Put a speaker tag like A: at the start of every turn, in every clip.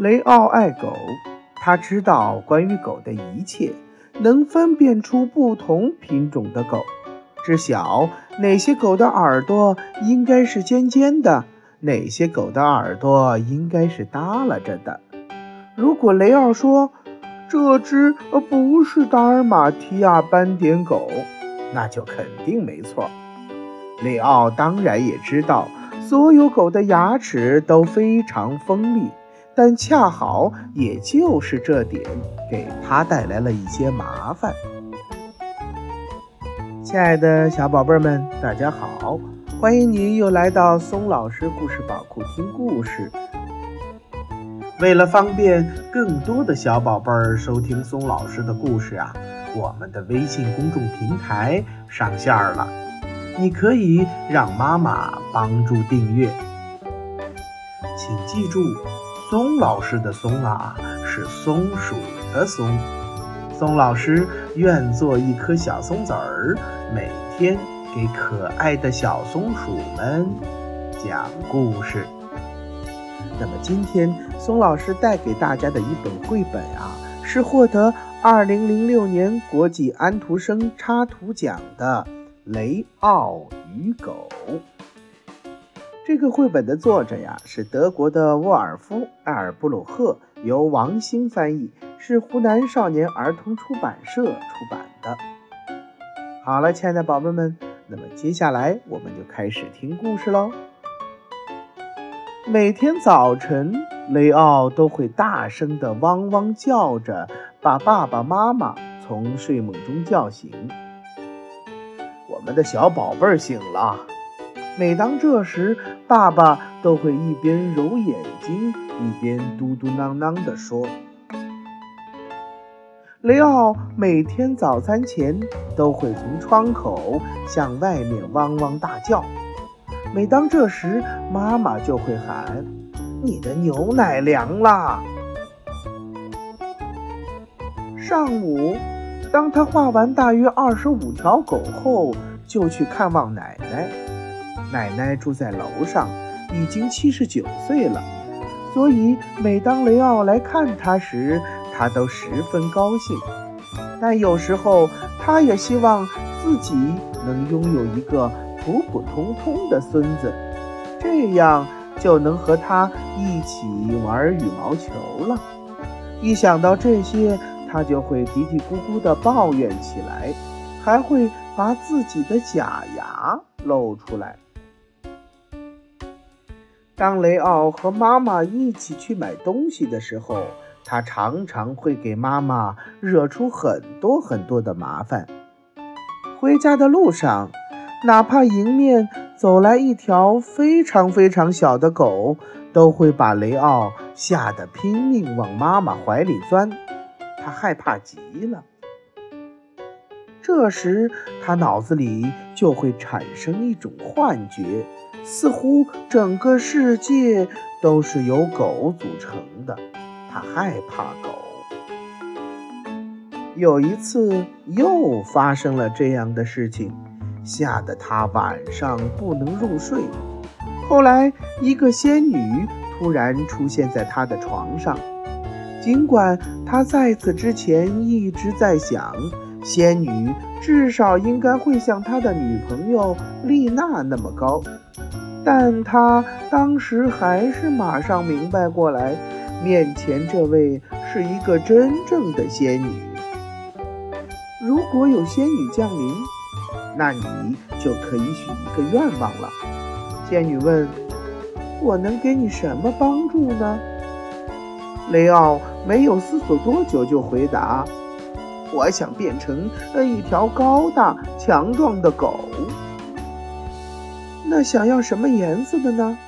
A: 雷奥爱狗，他知道关于狗的一切，能分辨出不同品种的狗，知晓哪些狗的耳朵应该是尖尖的，哪些狗的耳朵应该是耷拉着的。如果雷奥说这只不是达尔马提亚斑点狗，那就肯定没错。雷奥当然也知道，所有狗的牙齿都非常锋利。但恰好也就是这点，给他带来了一些麻烦。亲爱的小宝贝们，大家好，欢迎您又来到松老师故事宝库听故事。为了方便更多的小宝贝儿收听松老师的故事啊，我们的微信公众平台上线了，你可以让妈妈帮助订阅，请记住。松老师的松啊，是松鼠的松。松老师愿做一颗小松子儿，每天给可爱的小松鼠们讲故事。那么今天松老师带给大家的一本绘本啊，是获得二零零六年国际安徒生插图奖的《雷奥与狗》。这个绘本的作者呀是德国的沃尔夫·埃尔布鲁赫，由王兴翻译，是湖南少年儿童出版社出版的。好了，亲爱的宝贝们，那么接下来我们就开始听故事喽。每天早晨，雷奥都会大声地汪汪叫着，把爸爸妈妈从睡梦中叫醒。我们的小宝贝儿醒了。每当这时，爸爸都会一边揉眼睛，一边嘟嘟囔囔地说：“雷奥每天早餐前都会从窗口向外面汪汪大叫。每当这时，妈妈就会喊：‘你的牛奶凉了。’上午，当他画完大约二十五条狗后，就去看望奶奶。”奶奶住在楼上，已经七十九岁了，所以每当雷奥来看她时，她都十分高兴。但有时候，她也希望自己能拥有一个普普通通的孙子，这样就能和他一起玩羽毛球了。一想到这些，他就会嘀嘀咕咕地抱怨起来，还会把自己的假牙露出来。当雷奥和妈妈一起去买东西的时候，他常常会给妈妈惹出很多很多的麻烦。回家的路上，哪怕迎面走来一条非常非常小的狗，都会把雷奥吓得拼命往妈妈怀里钻，他害怕极了。这时，他脑子里就会产生一种幻觉。似乎整个世界都是由狗组成的，他害怕狗。有一次又发生了这样的事情，吓得他晚上不能入睡。后来，一个仙女突然出现在他的床上，尽管他在此之前一直在想，仙女至少应该会像他的女朋友丽娜那么高。但他当时还是马上明白过来，面前这位是一个真正的仙女。如果有仙女降临，那你就可以许一个愿望了。仙女问：“我能给你什么帮助呢？”雷奥没有思索多久就回答：“我想变成一条高大强壮的狗。”那想要什么颜色的呢？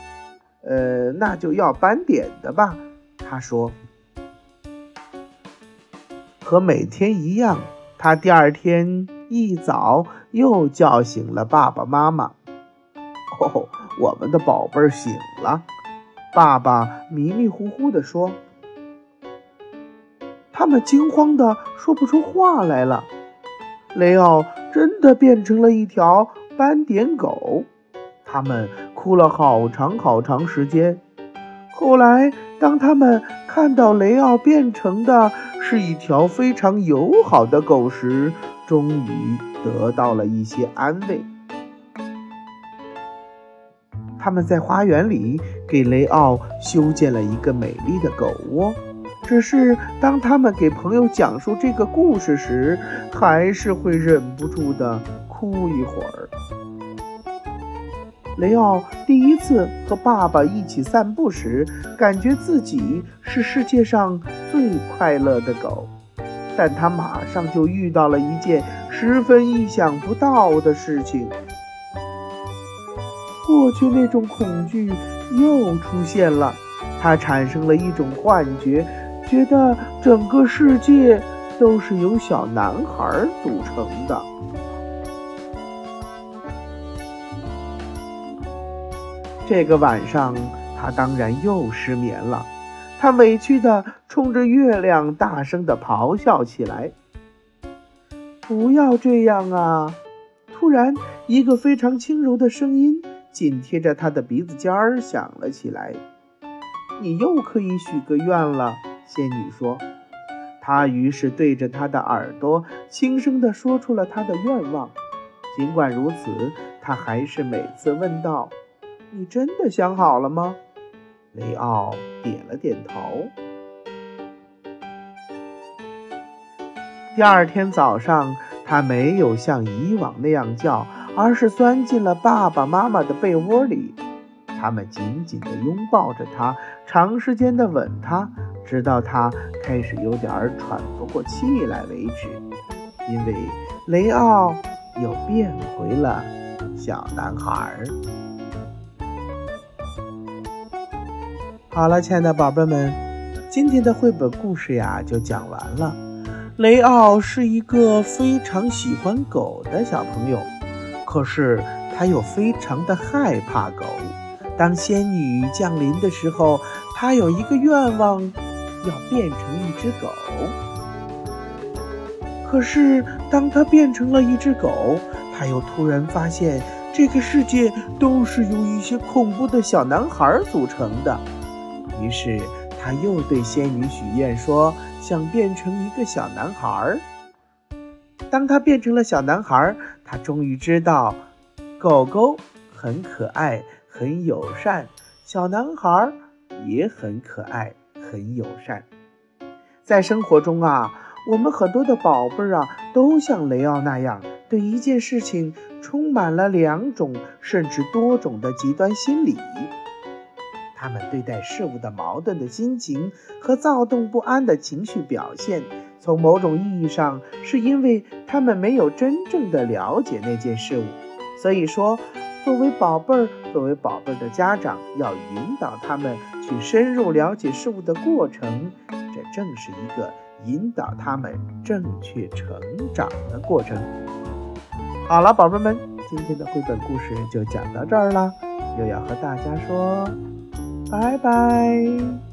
A: 呃，那就要斑点的吧。他说。和每天一样，他第二天一早又叫醒了爸爸妈妈。哦，我们的宝贝醒了。爸爸迷迷糊糊地说。他们惊慌的说不出话来了。雷奥真的变成了一条斑点狗。他们哭了好长好长时间，后来，当他们看到雷奥变成的是一条非常友好的狗时，终于得到了一些安慰。他们在花园里给雷奥修建了一个美丽的狗窝。只是当他们给朋友讲述这个故事时，还是会忍不住的哭一会儿。雷奥第一次和爸爸一起散步时，感觉自己是世界上最快乐的狗，但他马上就遇到了一件十分意想不到的事情。过去那种恐惧又出现了，他产生了一种幻觉，觉得整个世界都是由小男孩组成的。这个晚上，他当然又失眠了。他委屈地冲着月亮大声地咆哮起来：“不要这样啊！”突然，一个非常轻柔的声音。紧贴着他的鼻子尖儿响了起来。你又可以许个愿了，仙女说。她于是对着他的耳朵轻声地说出了他的愿望。尽管如此，他还是每次问道：“你真的想好了吗？”雷奥点了点头。第二天早上，他没有像以往那样叫。而是钻进了爸爸妈妈的被窝里，他们紧紧地拥抱着他，长时间地吻他，直到他开始有点喘不过气来为止。因为雷奥又变回了小男孩儿。好了，亲爱的宝贝们，今天的绘本故事呀就讲完了。雷奥是一个非常喜欢狗的小朋友。可是他又非常的害怕狗。当仙女降临的时候，他有一个愿望，要变成一只狗。可是当他变成了一只狗，他又突然发现这个世界都是由一些恐怖的小男孩组成的。于是他又对仙女许愿说，想变成一个小男孩。当他变成了小男孩，他终于知道，狗狗很可爱，很友善；小男孩也很可爱，很友善。在生活中啊，我们很多的宝贝儿啊，都像雷奥那样，对一件事情充满了两种甚至多种的极端心理。他们对待事物的矛盾的心情和躁动不安的情绪表现。从某种意义上，是因为他们没有真正的了解那件事物。所以说，作为宝贝儿，作为宝贝儿的家长，要引导他们去深入了解事物的过程，这正是一个引导他们正确成长的过程。好了，宝贝们，今天的绘本故事就讲到这儿了，又要和大家说拜拜。